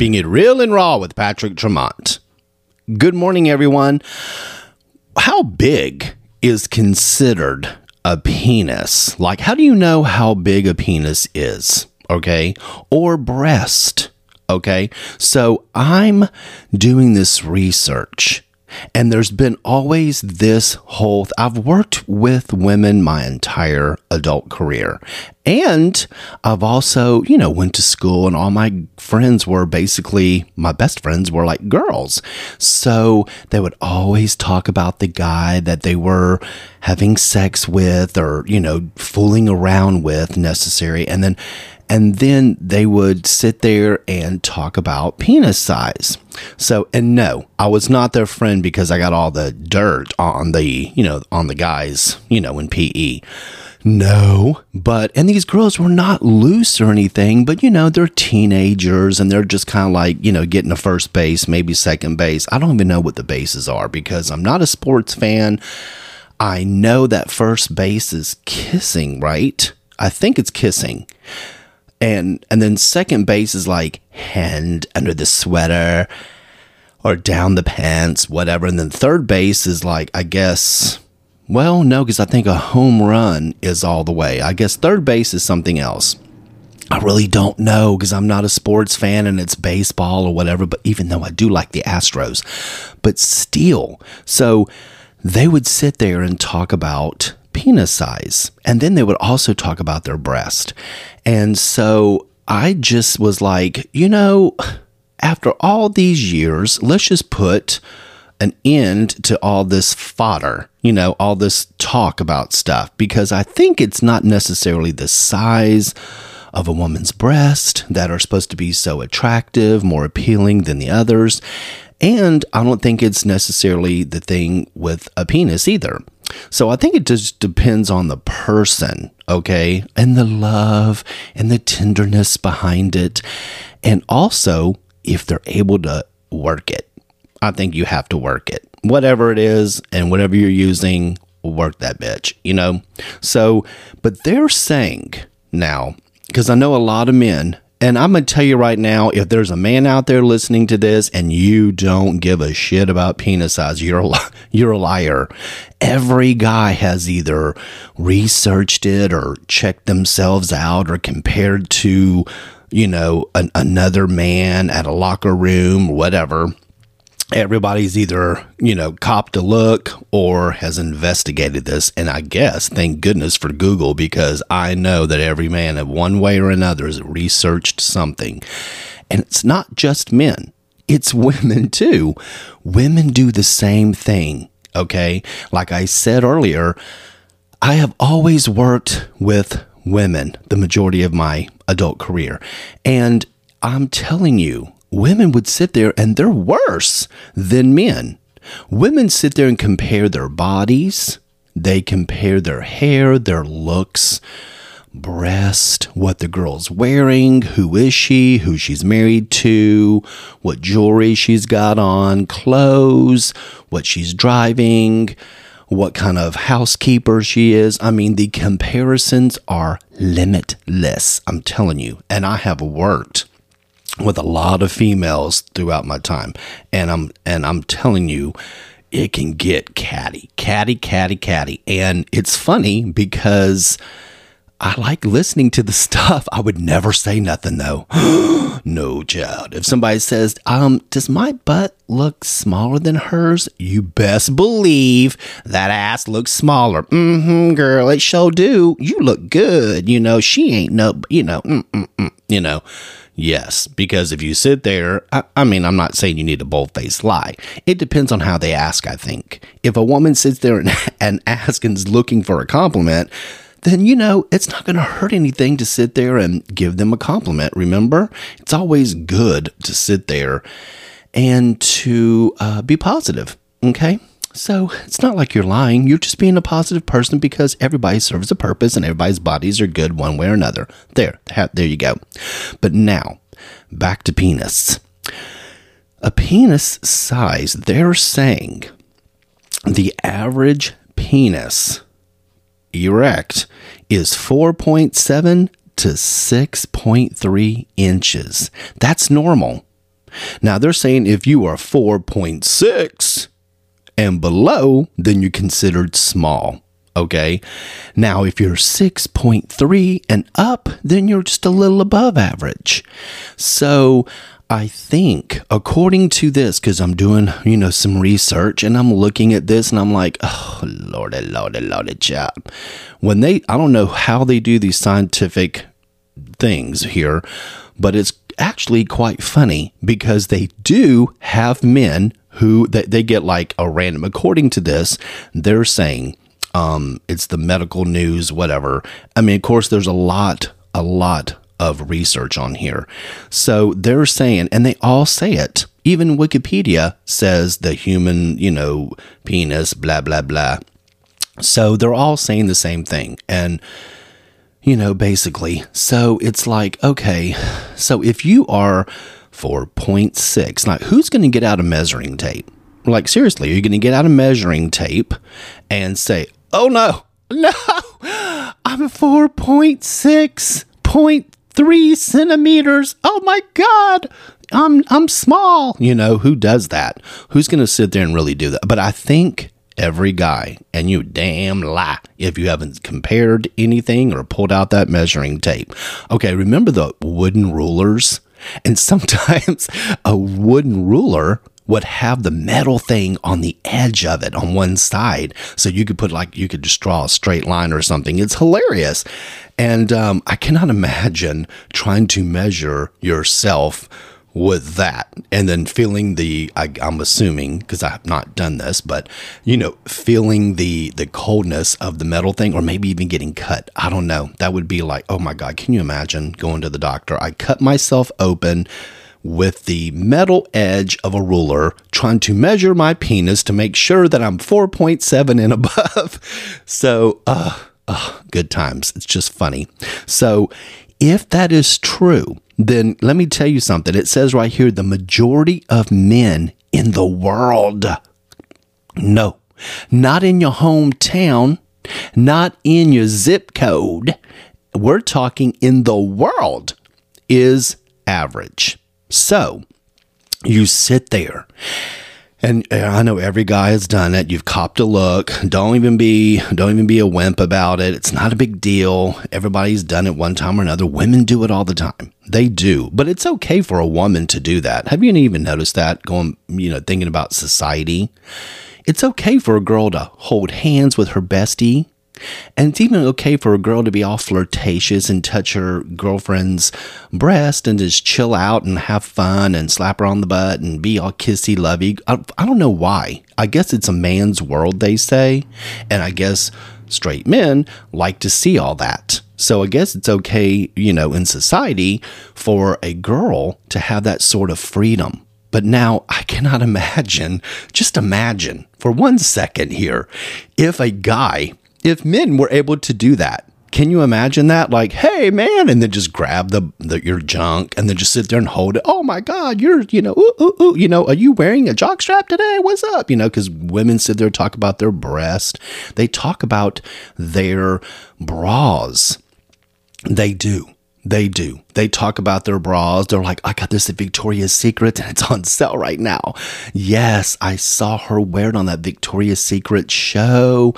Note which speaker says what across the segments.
Speaker 1: Keeping it real and raw with Patrick Tremont. Good morning, everyone. How big is considered a penis? Like, how do you know how big a penis is? Okay. Or breast. Okay. So I'm doing this research and there's been always this whole, I've worked with women my entire adult career. And I've also, you know, went to school and all my friends were basically, my best friends were like girls. So they would always talk about the guy that they were having sex with or, you know, fooling around with necessary. And then, and then they would sit there and talk about penis size. So, and no, I was not their friend because I got all the dirt on the, you know, on the guys, you know, in PE. No, but, and these girls were not loose or anything, but you know, they're teenagers and they're just kind of like, you know, getting to first base, maybe second base. I don't even know what the bases are because I'm not a sports fan. I know that first base is kissing, right? I think it's kissing and and then second base is like hand under the sweater or down the pants, whatever. And then third base is like, I guess, well, no, because I think a home run is all the way. I guess third base is something else. I really don't know because I'm not a sports fan and it's baseball or whatever. But even though I do like the Astros, but still, so they would sit there and talk about penis size. And then they would also talk about their breast. And so I just was like, you know, after all these years, let's just put an end to all this fodder, you know, all this talk about stuff, because I think it's not necessarily the size of a woman's breast that are supposed to be so attractive, more appealing than the others. And I don't think it's necessarily the thing with a penis either. So I think it just depends on the person, okay? And the love and the tenderness behind it. And also if they're able to work it. I think you have to work it. Whatever it is and whatever you're using, work that bitch, you know? So, but they're saying now, because I know a lot of men and I'm going to tell you right now if there's a man out there listening to this and you don't give a shit about penis size, you're a, you're a liar. Every guy has either researched it or checked themselves out or compared to, you know, an, another man at a locker room, whatever everybody's either, you know, copped a look or has investigated this. And I guess, thank goodness for Google, because I know that every man, in one way or another, has researched something. And it's not just men, it's women too. Women do the same thing. Okay. Like I said earlier, I have always worked with women the majority of my adult career. And I'm telling you, women would sit there and they're worse than men. Women sit there and compare their bodies, they compare their hair, their looks, breast, what the girl's wearing, who is she, who she's married to, what jewelry she's got on, clothes, what she's driving, what kind of housekeeper she is. I mean, the comparisons are limitless. I'm telling you. And I have worked with a lot of females throughout my time. And I'm and I'm telling you it can get catty catty catty catty. And it's funny because I like listening to the stuff. I would never say nothing though. no, child. If somebody says, um, does my butt look smaller than hers? You best believe that ass looks smaller. Mm-hmm, girl. It sure do. You look good. You know, she ain't no, you know, mm-mm-mm, you know. Yes, because if you sit there, I, I, mean, I'm not saying you need a bold faced lie. It depends on how they ask, I think. If a woman sits there and, and asks and is looking for a compliment, then, you know, it's not going to hurt anything to sit there and give them a compliment. Remember, it's always good to sit there and to uh, be positive. Okay. So it's not like you're lying. You're just being a positive person because everybody serves a purpose and everybody's bodies are good one way or another. There, there you go. But now, back to penis. A penis size, they're saying the average penis erect is 4.7 to 6.3 inches. That's normal. Now they're saying if you are 4.6 and below, then you're considered small. Okay. Now, if you're 6.3 and up, then you're just a little above average. So, I think, according to this, because I'm doing, you know, some research and I'm looking at this and I'm like, oh, lordy, lordy, lordy, chap. When they, I don't know how they do these scientific things here, but it's actually quite funny because they do have men who they, they get like a random according to this they're saying um it's the medical news whatever i mean of course there's a lot a lot of research on here so they're saying and they all say it even wikipedia says the human you know penis blah blah blah so they're all saying the same thing and you know, basically. So it's like, okay, so if you are 4.6, like who's going to get out a measuring tape? Like, seriously, are you going to get out a measuring tape and say, oh no, no, I'm 4.6.3 centimeters. Oh my God. I'm I'm small. You know, who does that? Who's to sit there and really do that? But I think every guy, and you damn lie if you haven't compared anything or pulled out that measuring tape. Okay, remember the wooden rulers? And sometimes a wooden ruler would have the metal thing on the edge of it on one side. So you could put like, you could just draw a straight line or something. It's hilarious. And um, I cannot imagine trying to measure yourself with that and then feeling the I, am assuming because i have not done this but you know feeling the the coldness of the metal thing or maybe even getting cut i don't know that would be like oh my god can you imagine going to the doctor i cut myself open with the metal edge of a ruler trying to measure my penis to make sure that i'm 4.7 and above. So uh, uh good times. It's just funny. So if that is true then let me tell you something. It says right here the majority of men in the world, no, not in your hometown, not in your zip code, we're talking in the world, is average. So you sit there and I know every guy has done it. You've copped a look. Don't even be don't even be a wimp about it. It's not a big deal. Everybody's done it one time or another. Women do it all the time. They do. But it's okay for a woman to do that. Have you even noticed that going, you know, thinking about society? It's okay for a girl to hold hands with her bestie and it's even okay for a girl to be all flirtatious and touch her girlfriend's breast and just chill out and have fun and slap her on the butt and be all kissy lovey. I, I don't know why. I guess it's a man's world, they say. And I guess straight men like to see all that. So I guess it's okay, you know, in society for a girl to have that sort of freedom. But now I cannot imagine, just imagine for one second here, if a guy if men were able to do that, can you imagine that? Like, hey, man, and then just grab the, the, your junk and then just sit there and hold it. Oh my God, you're you know, ooh, ooh, ooh, you know, are you wearing a jock strap today? What's up? You know, because women sit there talk about their breast. They talk about their bras. They do. They do. They talk about their bras. They're like, I got this at Victoria's Secret and it's on sale right now. Yes, I saw her wear it on that Victoria's Secret show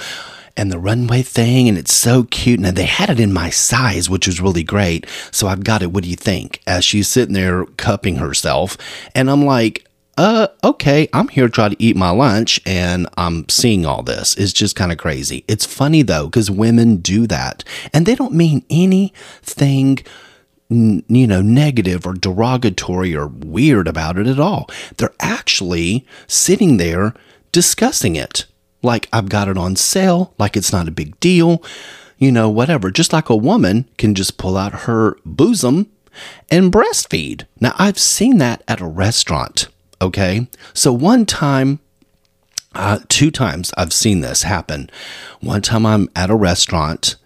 Speaker 1: and the runway thing, and it's so cute. And they had it in my size, which was really great. So I've got it. What do you think? As she's sitting there cupping herself, and I'm like, uh, okay, I'm here to try to eat my lunch and I'm seeing all this. It's just kind of crazy. It's funny though, because women do that and they don't mean anything, you know, negative or derogatory or weird about it at all. They're actually sitting there discussing it like I've got it on sale, like it's not a big deal, you know, whatever. Just like a woman can just pull out her bosom and breastfeed. Now, I've seen that at a restaurant, okay? So one time, uh, two times I've seen this happen. One time I'm at a restaurant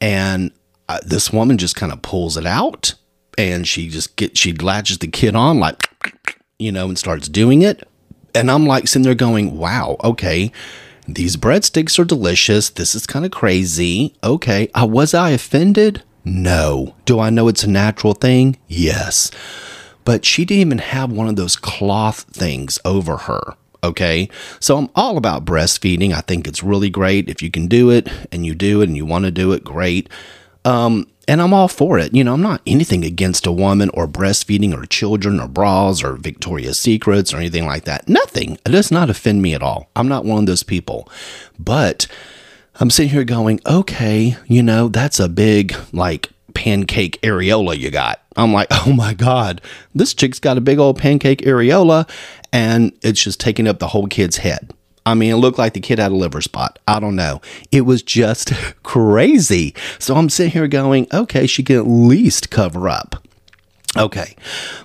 Speaker 1: and uh, this woman just kind of pulls it out and she just get she latches the kid on like you know and starts doing it and i'm like sitting there going wow okay these breadsticks are delicious. This is kind of crazy. Okay. Uh, was I offended? No. Do I know it's a natural thing? Yes. but she didn't even have one of those cloth things over her. Okay. So I'm all about breastfeeding. I think it's really great. If you can do it and you do it and you want to do it, great. Um, and I'm all for it. You know, I'm not anything against a woman or breastfeeding or children or bras or Victoria's Secrets or anything like that. Nothing. It does not offend me at all. I'm not one of those people. But I'm sitting here going, okay, you know, that's a big, like, pancake areola you got. I'm like, oh my God, this chick's got a big old pancake areola and it's just taking up the whole kid's head. I mean, it looked like the kid had a liver spot. I don't know. It was just crazy. So I'm sitting here going, okay, she can at least cover up. Okay.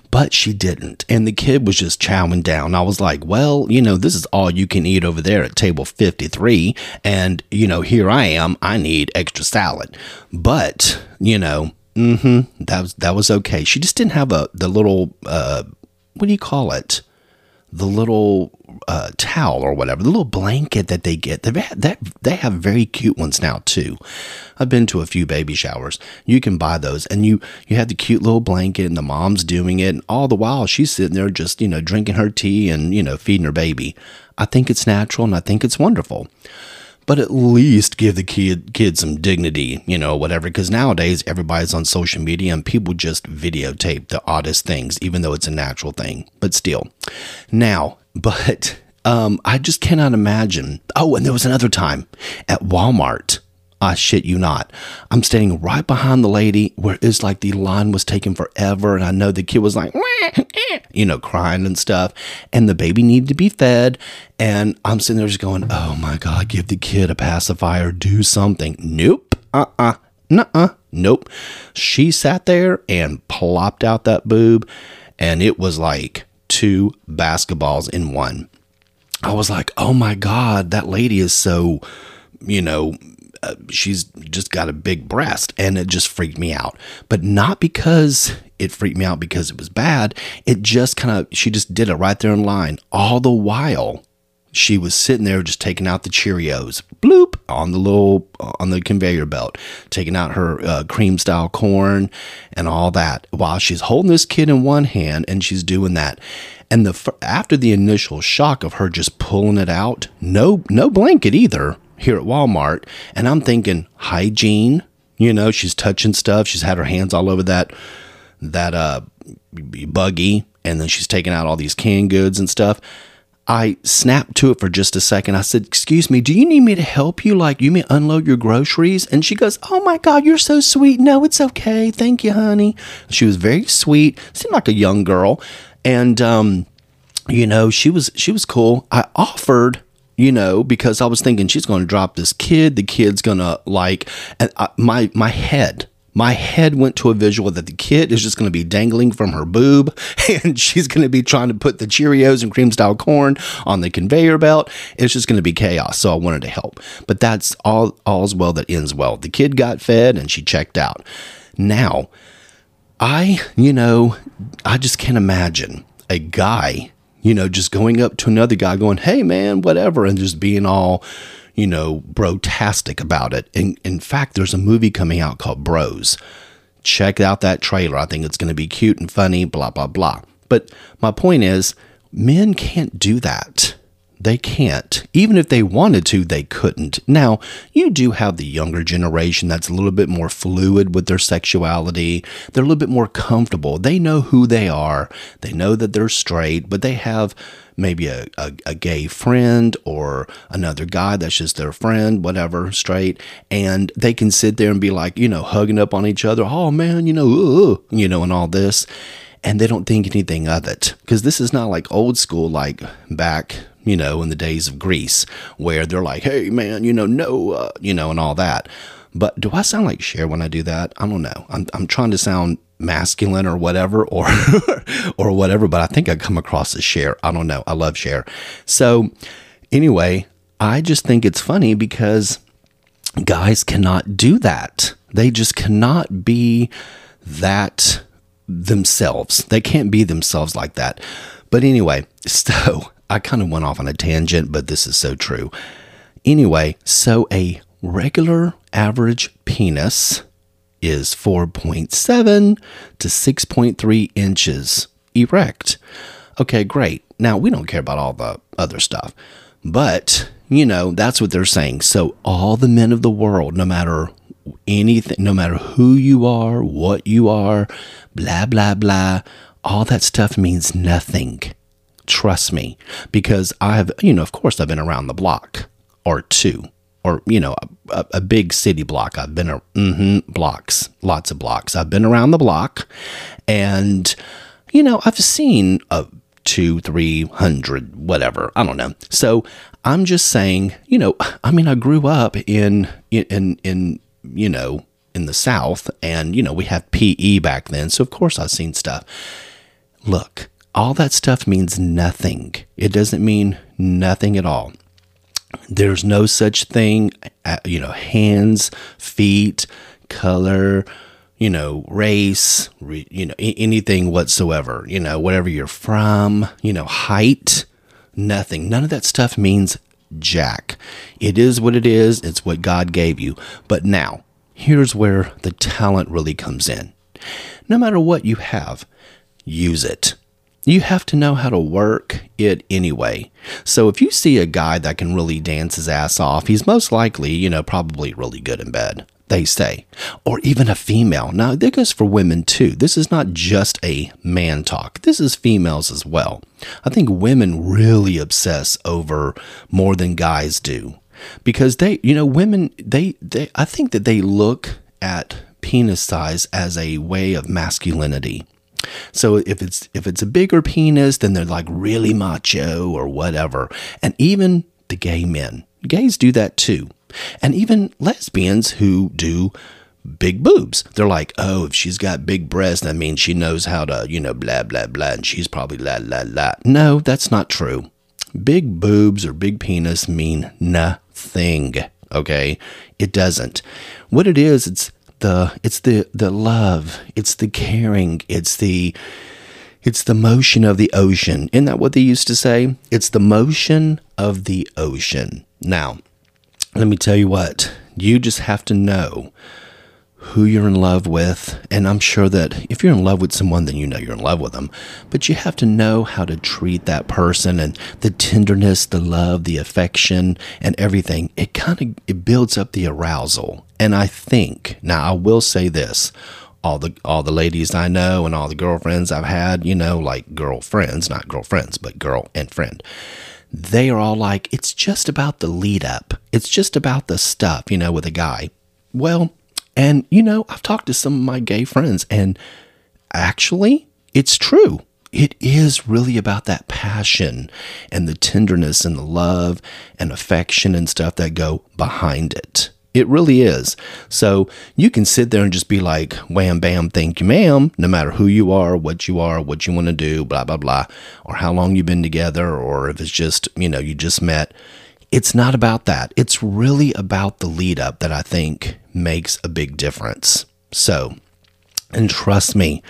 Speaker 1: But she didn't. And the kid was just chowing down. I was like, well, you know, this is all you can eat over there at table 53. And, you know, here I am. I need extra salad. But, you know, mm-hmm, that was that was okay. She just didn't have a the little uh what do you call it? The little uh, towel or whatever, the little blanket that they get. They've had, that, they have very cute ones now too. I've been to a few baby showers. You can buy those, and you you have the cute little blanket, and the mom's doing it, and all the while she's sitting there just you know drinking her tea and you know feeding her baby. I think it's natural, and I think it's wonderful but at least give the kid kid some dignity, you know, whatever. Because nowadays everybody's on social media and people just videotape the oddest things, even though it's a natural thing. But still, now, but um, I just cannot imagine. Oh, and there was another time at Walmart. I shit you not. I'm standing right behind the lady where it's like the line was taking forever. And I know the kid was like, you know, crying and stuff. And the baby needed to be fed. And I'm sitting there just going, oh my God, give the kid a pacifier, do something. Nope. Uh uh-uh. uh. Uh. Nope. She sat there and plopped out that boob. And it was like two basketballs in one. I was like, oh my God, that lady is so, you know, uh, she's just got a big breast and it just freaked me out. But not because it freaked me out because it was bad. It just kind of she just did it right there in line. All the while she was sitting there just taking out the cheerios bloop on the little on the conveyor belt taking out her uh, cream style corn and all that while she's holding this kid in one hand and she's doing that. And the after the initial shock of her just pulling it out no no blanket either here at Walmart, and I'm thinking hygiene. You know, she's touching stuff. She's had her hands all over that that uh buggy, and then she's taking out all these canned goods and stuff. I snapped to it for just a second. I said, Excuse me, do you need me to help you? Like, you may unload your groceries? And she goes, Oh my God, you're so sweet. No, it's okay. Thank you, honey. She was very sweet, seemed like a young girl. And, um, you know, she was, she was cool. I offered you know, because I was thinking she's going to drop this kid. The kid's going to like, and I, my my head, my head went to a visual that the kid is just going to be dangling from her boob, and she's going to be trying to put the Cheerios and cream style corn on the conveyor belt. It's just going to be chaos. So I wanted to help, but that's all. All's well that ends well. The kid got fed, and she checked out. Now, I, you know, I just can't imagine a guy you know, just going up to another guy going, hey, man, whatever, and just being all, you know, brotastic about it. And in fact, there's a movie coming out called Bros. Check out that trailer. I think it's going to be cute and funny, blah, blah, blah. But my point is, men can't do that. They can't. Even if they wanted to, they couldn't. Now, you do have the younger generation that's a little bit more fluid with their sexuality. They're a little bit more comfortable. They know who they are. They know that they're straight, but they have maybe a, a, a, gay friend or another guy that's just their friend, whatever, straight, and they can sit there and be like, you know, hugging up on each other. Oh man, you know, uh, you know, and all this. And they don't think anything of it because this is not like old school, like back you know, in the days of Greece, where they're like, hey, man, you know, no, uh, you know, and all that. But do I sound like Cher when I do that? I don't know. I'm, I'm trying to sound masculine or whatever, or, or whatever, but I think I come across as Cher. I don't know. I love Cher. So, anyway, I just think it's funny because guys cannot do that. They just cannot be that themselves. They can't be themselves like that. But anyway, so I kind of went off on a tangent, but this is so true. Anyway, so a regular average penis is 4.7 to 6.3 inches erect. Okay, great. Now we don't care about all the other stuff, but you know, that's what they're saying. So all the men of the world, no matter anything, no matter who you are, what you are, blah, blah, blah, all that stuff means nothing. Trust me, because I have, you know, of course, I've been around the block or two, or, you know, a, a big city block. I've been, mm-hmm, blocks, lots of blocks. I've been around the block and, you know, I've seen a two, three hundred, whatever. I don't know. So I'm just saying, you know, I mean, I grew up in, in, in, you know, in the South, and, you know, we have PE back then. So, of course, I've seen stuff. Look, all that stuff means nothing. It doesn't mean nothing at all. There's no such thing, uh, you know, hands, feet, color, you know, race, you know, anything whatsoever, you know, whatever you're from, you know, height, nothing. None of that stuff means jack. It is what it is, it's what God gave you. But now, here's where the talent really comes in. No matter what you have, use it. You have to know how to work it anyway. So if you see a guy that can really dance his ass off, he's most likely, you know, probably really good in bed, they say. Or even a female. Now, that goes for women too. This is not just a man talk, this is females as well. I think women really obsess over more than guys do because they, you know, women, they, they, I think that they look at penis size as a way of masculinity. So if it's if it's a bigger penis, then they're like really macho or whatever. And even the gay men, gays do that too. And even lesbians who do big boobs. They're like, oh, if she's got big breasts, that means she knows how to, you know, blah, blah, blah, and she's probably la, la, la. No, that's not true. Big boobs or big penis mean nothing, okay? It doesn't. What it is, it's the it's the the love, it's the caring, it's the it's the motion of the ocean. Isn't that what they used to say? It's the motion of the ocean. Now, let me tell you what, you just have to know who you're in love with. And I'm sure that if you're in love with someone, then you know you're in love with them. But you have to know how to treat that person and the tenderness, the love, the affection, and everything. It kind of it builds up the arousal. And I think now I will say this. All the all the ladies I know and all the girlfriends I've had, you know, like girlfriends, not girlfriends, but girl and friend they are all like, it's just about the lead up. It's just about the stuff, you know, with a guy. Well, and, you know, I've talked to some of my gay friends, and actually, it's true. It is really about that passion and the tenderness and the love and affection and stuff that go behind it. It really is. So you can sit there and just be like, wham, bam, thank you, ma'am, no matter who you are, what you are, what you want to do, blah, blah, blah, or how long you've been together, or if it's just, you know, you just met. It's not about that. It's really about the lead up that I think makes a big difference. So, and trust me,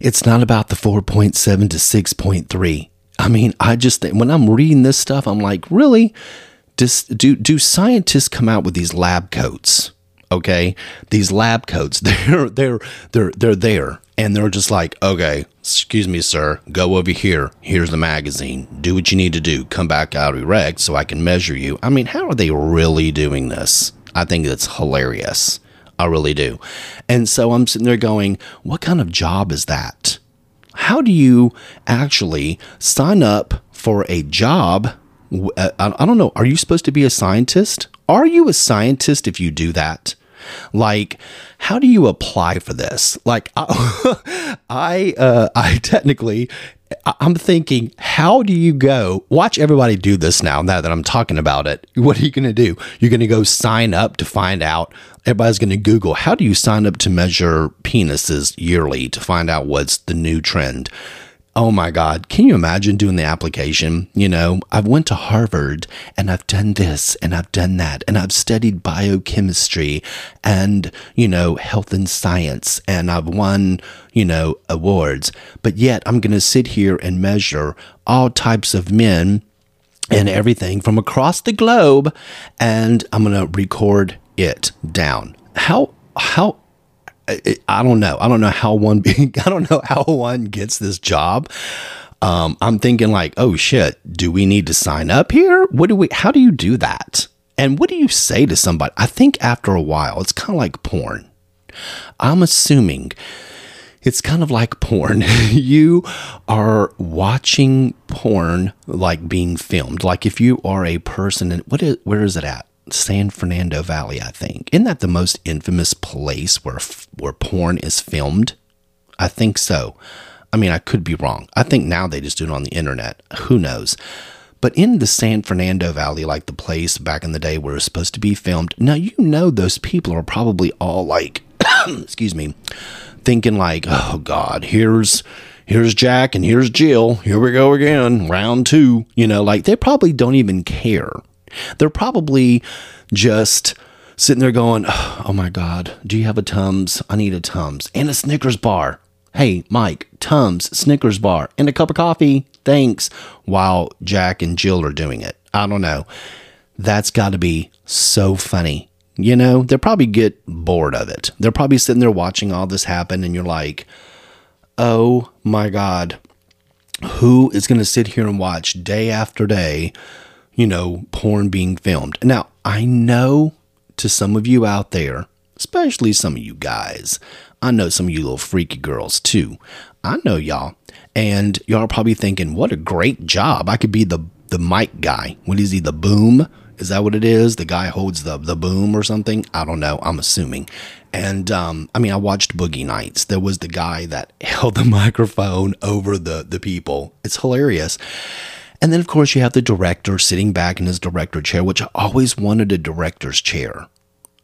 Speaker 1: it's not about the 4.7 to 6.3. I mean, I just think when I'm reading this stuff, I'm like, really? Does, do, do scientists come out with these lab coats? Okay, these lab coats, they're they're they're they're there, and they're just like, okay, excuse me, sir, go over here. Here's the magazine. Do what you need to do. Come back out erect so I can measure you. I mean, how are they really doing this? I think it's hilarious. I really do. And so I'm sitting there going, what kind of job is that? How do you actually sign up for a job? Uh, I don't know. Are you supposed to be a scientist? Are you a scientist if you do that? Like, how do you apply for this? Like, I, I, uh, I technically I'm thinking, how do you go? Watch everybody do this now. Now that I'm talking about it, what are you going to do? You're going to go sign up to find out. Everybody's going to Google, how do you sign up to measure penises yearly to find out what's the new trend? Oh my god can you imagine doing the application? You know I've went to harvard and i've done this and i've done that and i've studied biochemistry and you know health and science and i've won you know awards. But yet i'm going to sit here and measure all types of men and everything from across the globe and i'm going to record it down. How how I, I don't know. I don't know how one I don't know how one gets this job. Um, I'm thinking like, oh shit, do we need to sign up here? What do we? How do you do that? And what do you say to somebody? I think after a while, it's kind of like porn. I'm assuming it's kind of like porn. you are watching porn like being filmed. Like if you are a person, and what is where is it at? San Fernando Valley, I think. Isn't that the most infamous place where where porn is filmed? I think so. I mean, I could be wrong. I think now they just do it on the internet. Who knows? But in the San Fernando Valley, like the place back in the day where it was supposed to be filmed, now you know those people are probably all like, excuse me, thinking like, oh God, here's here's Jack and here's Jill. Here we go again, round two. You know, like they probably don't even care. They're probably just sitting there going, oh my God, do you have a Tums? I need a Tums and a Snickers bar. Hey, Mike, Tums, Snickers bar, and a cup of coffee. Thanks. While Jack and Jill are doing it. I don't know. That's got to be so funny. You know, they'll probably get bored of it. They're probably sitting there watching all this happen, and you're like, oh my God, who is going to sit here and watch day after day, you know, porn being filmed? Now, I know to some of you out there, especially some of you guys, I know some of you little freaky girls too. I know y'all. And y'all are probably thinking, what a great job. I could be the the mic guy. What is he? The boom? Is that what it is? The guy holds the the boom or something? I don't know. I'm assuming. And um, I mean, I watched Boogie Nights. There was the guy that held the microphone over the the people. It's hilarious. And then, of course, you have the director sitting back in his director chair, which I always wanted a director's chair.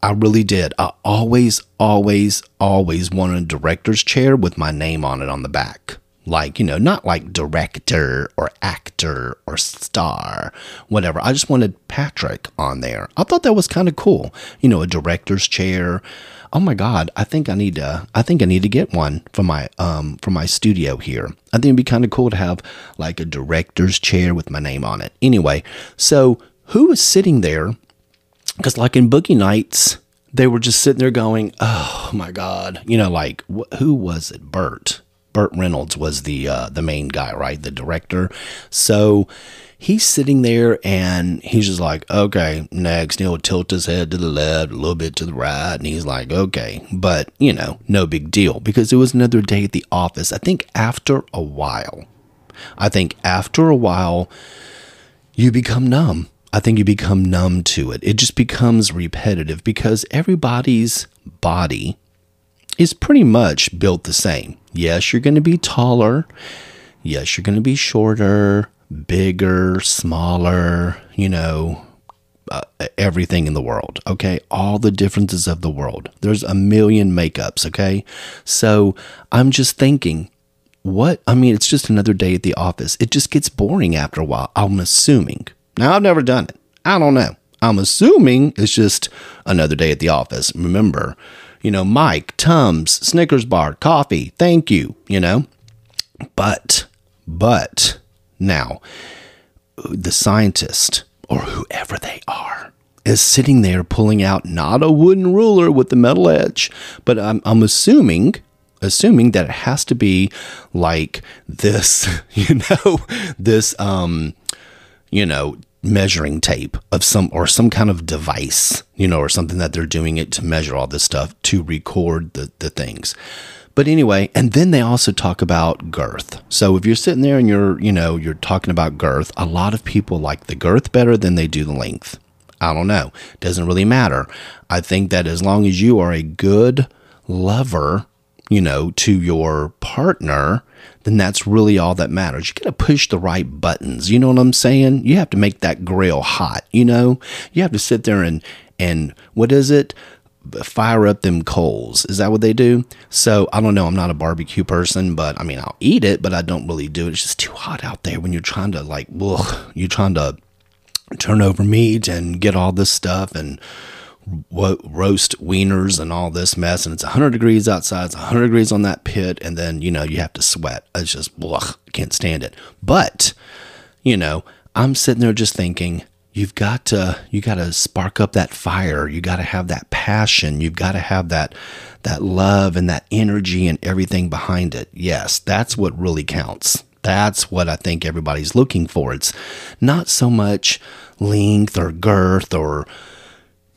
Speaker 1: I really did. I always, always, always wanted a director's chair with my name on it on the back. Like, you know, not like director or actor or star, whatever. I just wanted Patrick on there. I thought that was kind of cool. You know, a director's chair. Oh my God, I think I need to I think I need to get one for my um for my studio here. I think it'd be kind of cool to have like a director's chair with my name on it. Anyway, so who is sitting there because like in Boogie Nights, they were just sitting there going, "Oh my God!" You know, like wh- who was it? Burt. Burt Reynolds was the uh, the main guy, right? The director. So he's sitting there and he's just like, "Okay, next." He'll tilt his head to the left, a little bit to the right, and he's like, "Okay," but you know, no big deal because it was another day at the office. I think after a while, I think after a while, you become numb I think you become numb to it. It just becomes repetitive because everybody's body is pretty much built the same. Yes, you're going to be taller. Yes, you're going to be shorter, bigger, smaller, you know, uh, everything in the world. Okay. All the differences of the world. There's a million makeups. Okay. So I'm just thinking, what? I mean, it's just another day at the office. It just gets boring after a while. I'm assuming. Now, I've never done it. I don't know. I'm assuming it's just another day at the office. Remember, you know, Mike, Tums, Snickers bar, coffee, thank you, you know. But, but now, the scientist or whoever they are is sitting there pulling out not a wooden ruler with the metal edge, but I'm, I'm assuming assuming that it has to be like this, you know, this um you know, measuring tape of some or some kind of device, you know, or something that they're doing it to measure all this stuff to record the, the things. But anyway, and then they also talk about girth. So if you're sitting there and you're, you know, you're talking about girth, a lot of people like the girth better than they do the length. I don't know. Doesn't really matter. I think that as long as you are a good lover, you know, to your partner, then that's really all that matters. You got to push the right buttons. You know what I'm saying? You have to make that grill hot. You know, you have to sit there and and what is it? Fire up them coals. Is that what they do? So I don't know. I'm not a barbecue person, but I mean, I'll eat it, but I don't really do it. It's just too hot out there when you're trying to like, ugh, you're trying to turn over meat and get all this stuff and roast wieners and all this mess, and it's 100 degrees outside, it's 100 degrees on that pit, and then you know you have to sweat. It's just ugh, can't stand it. But you know, I'm sitting there just thinking, you've got to you got to spark up that fire. You got to have that passion. You've got to have that that love and that energy and everything behind it. Yes that's what really counts. That's what i think everybody's looking for. It's not so much length or girth or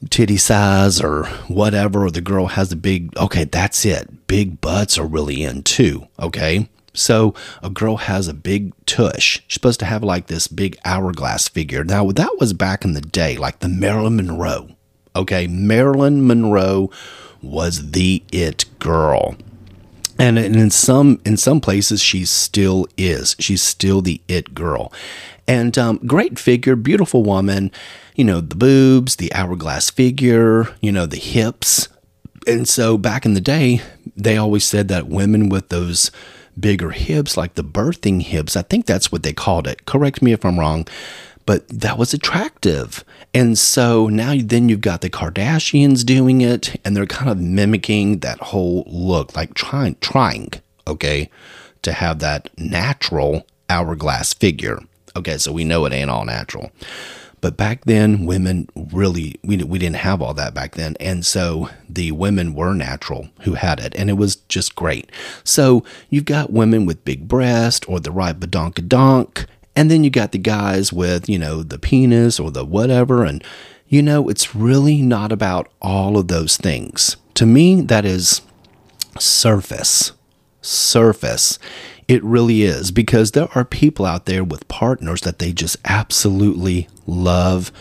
Speaker 1: titty size or whatever or the girl has a big okay that's it. Big butts are really in too okay so a girl has a big tush. She's supposed to have like this big hourglass figure. Now that was back in the day, like the Marilyn Monroe. Okay, Marilyn Monroe was the it girl. And in some in some places she still is. She's still the it girl. And um, great figure, beautiful woman. You know the boobs, the hourglass figure. You know the hips. And so back in the day, they always said that women with those bigger hips, like the birthing hips. I think that's what they called it. Correct me if I'm wrong, but that was attractive. And so now then you've got the Kardashians doing it, and they're kind of mimicking that whole look, like trying, trying, okay, to have that natural hourglass figure. Okay, so we know it ain't all natural. But back then, women really, we, we didn't have all that back then. And so the women were natural who had it, and it was just great. So you've got women with big breast or the right badonkadonk, and then you got the guys with, you know, the penis or the whatever. And, you know, it's really not about all of those things. To me, that is surface. Surface. It really is because there are people out there with partners that they just absolutely love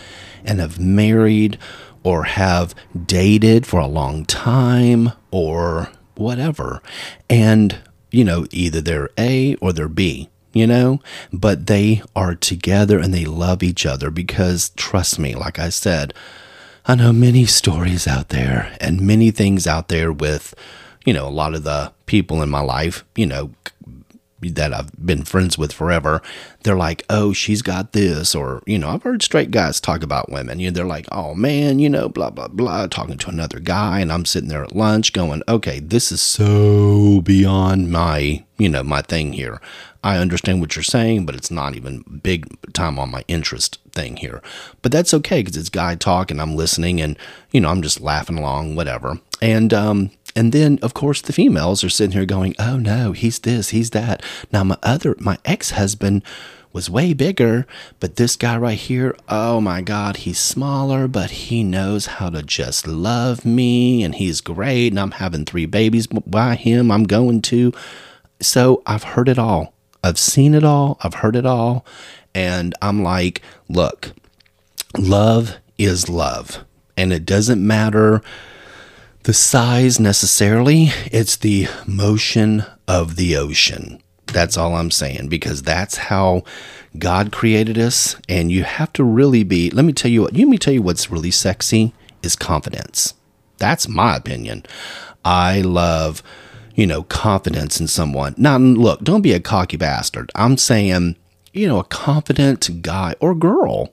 Speaker 1: and have married or have dated for a long time or whatever. And, you know, either they're A or they're B, you know, but they are together and they love each other because, trust me, like I said, I know many stories out there and many things out there with, you know, a lot of the people in my life, you know, that I've been friends with forever, they're like, oh, she's got this. Or, you know, I've heard straight guys talk about women. You know, they're like, oh man, you know, blah, blah, blah, talking to another guy. And I'm sitting there at lunch going, okay, this is so beyond my, you know, my thing here. I understand what you're saying, but it's not even big time on my interest thing here. But that's okay because it's guy talk and I'm listening and, you know, I'm just laughing along, whatever. And, um, and then, of course, the females are sitting here going, oh no, he's this, he's that. Now, my other, my ex husband was way bigger, but this guy right here, oh my God, he's smaller, but he knows how to just love me and he's great. And I'm having three babies by him. I'm going to. So I've heard it all. I've seen it all. I've heard it all. And I'm like, look, love is love. And it doesn't matter the size necessarily, it's the motion of the ocean. That's all I'm saying because that's how God created us. And you have to really be, let me tell you what, let me tell you what's really sexy is confidence. That's my opinion. I love, you know, confidence in someone. Now, look, don't be a cocky bastard. I'm saying, you know, a confident guy or girl,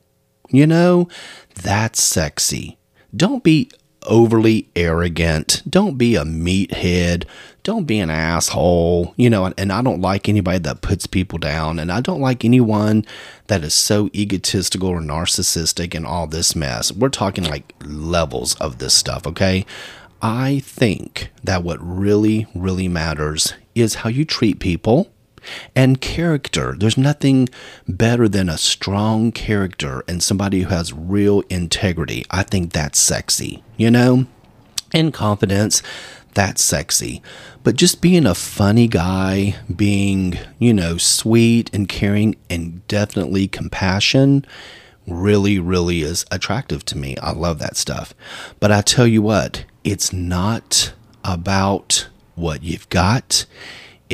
Speaker 1: you know, that's sexy. Don't be overly arrogant. Don't be a meathead. Don't be an asshole. You know, and I don't like anybody that puts people down. And I don't like anyone that is so egotistical or narcissistic and all this mess. We're talking like levels of this stuff, okay? I think that what really, really matters is how you treat people and character. There's nothing better than a strong character and somebody who has real integrity. I think that's sexy, you know? And confidence, that's sexy. But just being a funny guy, being, you know, sweet and caring and definitely compassion really, really is attractive to me. I love that stuff. But I tell you what, it's not about what you've got.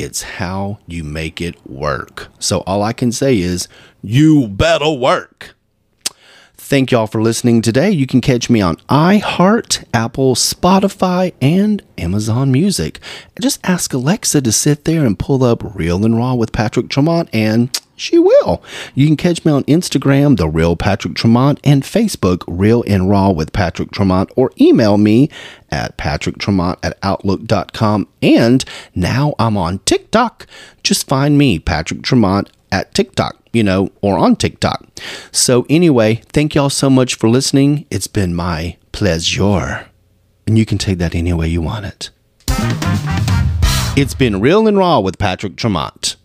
Speaker 1: It's how you make it work. So all I can say is, you better work. Thank y'all for listening today. You can catch me on iHeart, Apple, Spotify, and Amazon Music. Just ask Alexa to sit there and pull up Real and Raw with Patrick Tremont and she will. You can catch me on Instagram, The Real Patrick Tremont, and Facebook, Real and Raw with Patrick Tremont, or email me at patricktremont at outlook.com. And now I'm on TikTok. Just find me, Patrick Tremont, at TikTok, you know, or on TikTok. So, anyway, thank y'all so much for listening. It's been my pleasure. And you can take that any way you want it. It's been real and raw with Patrick Tremont.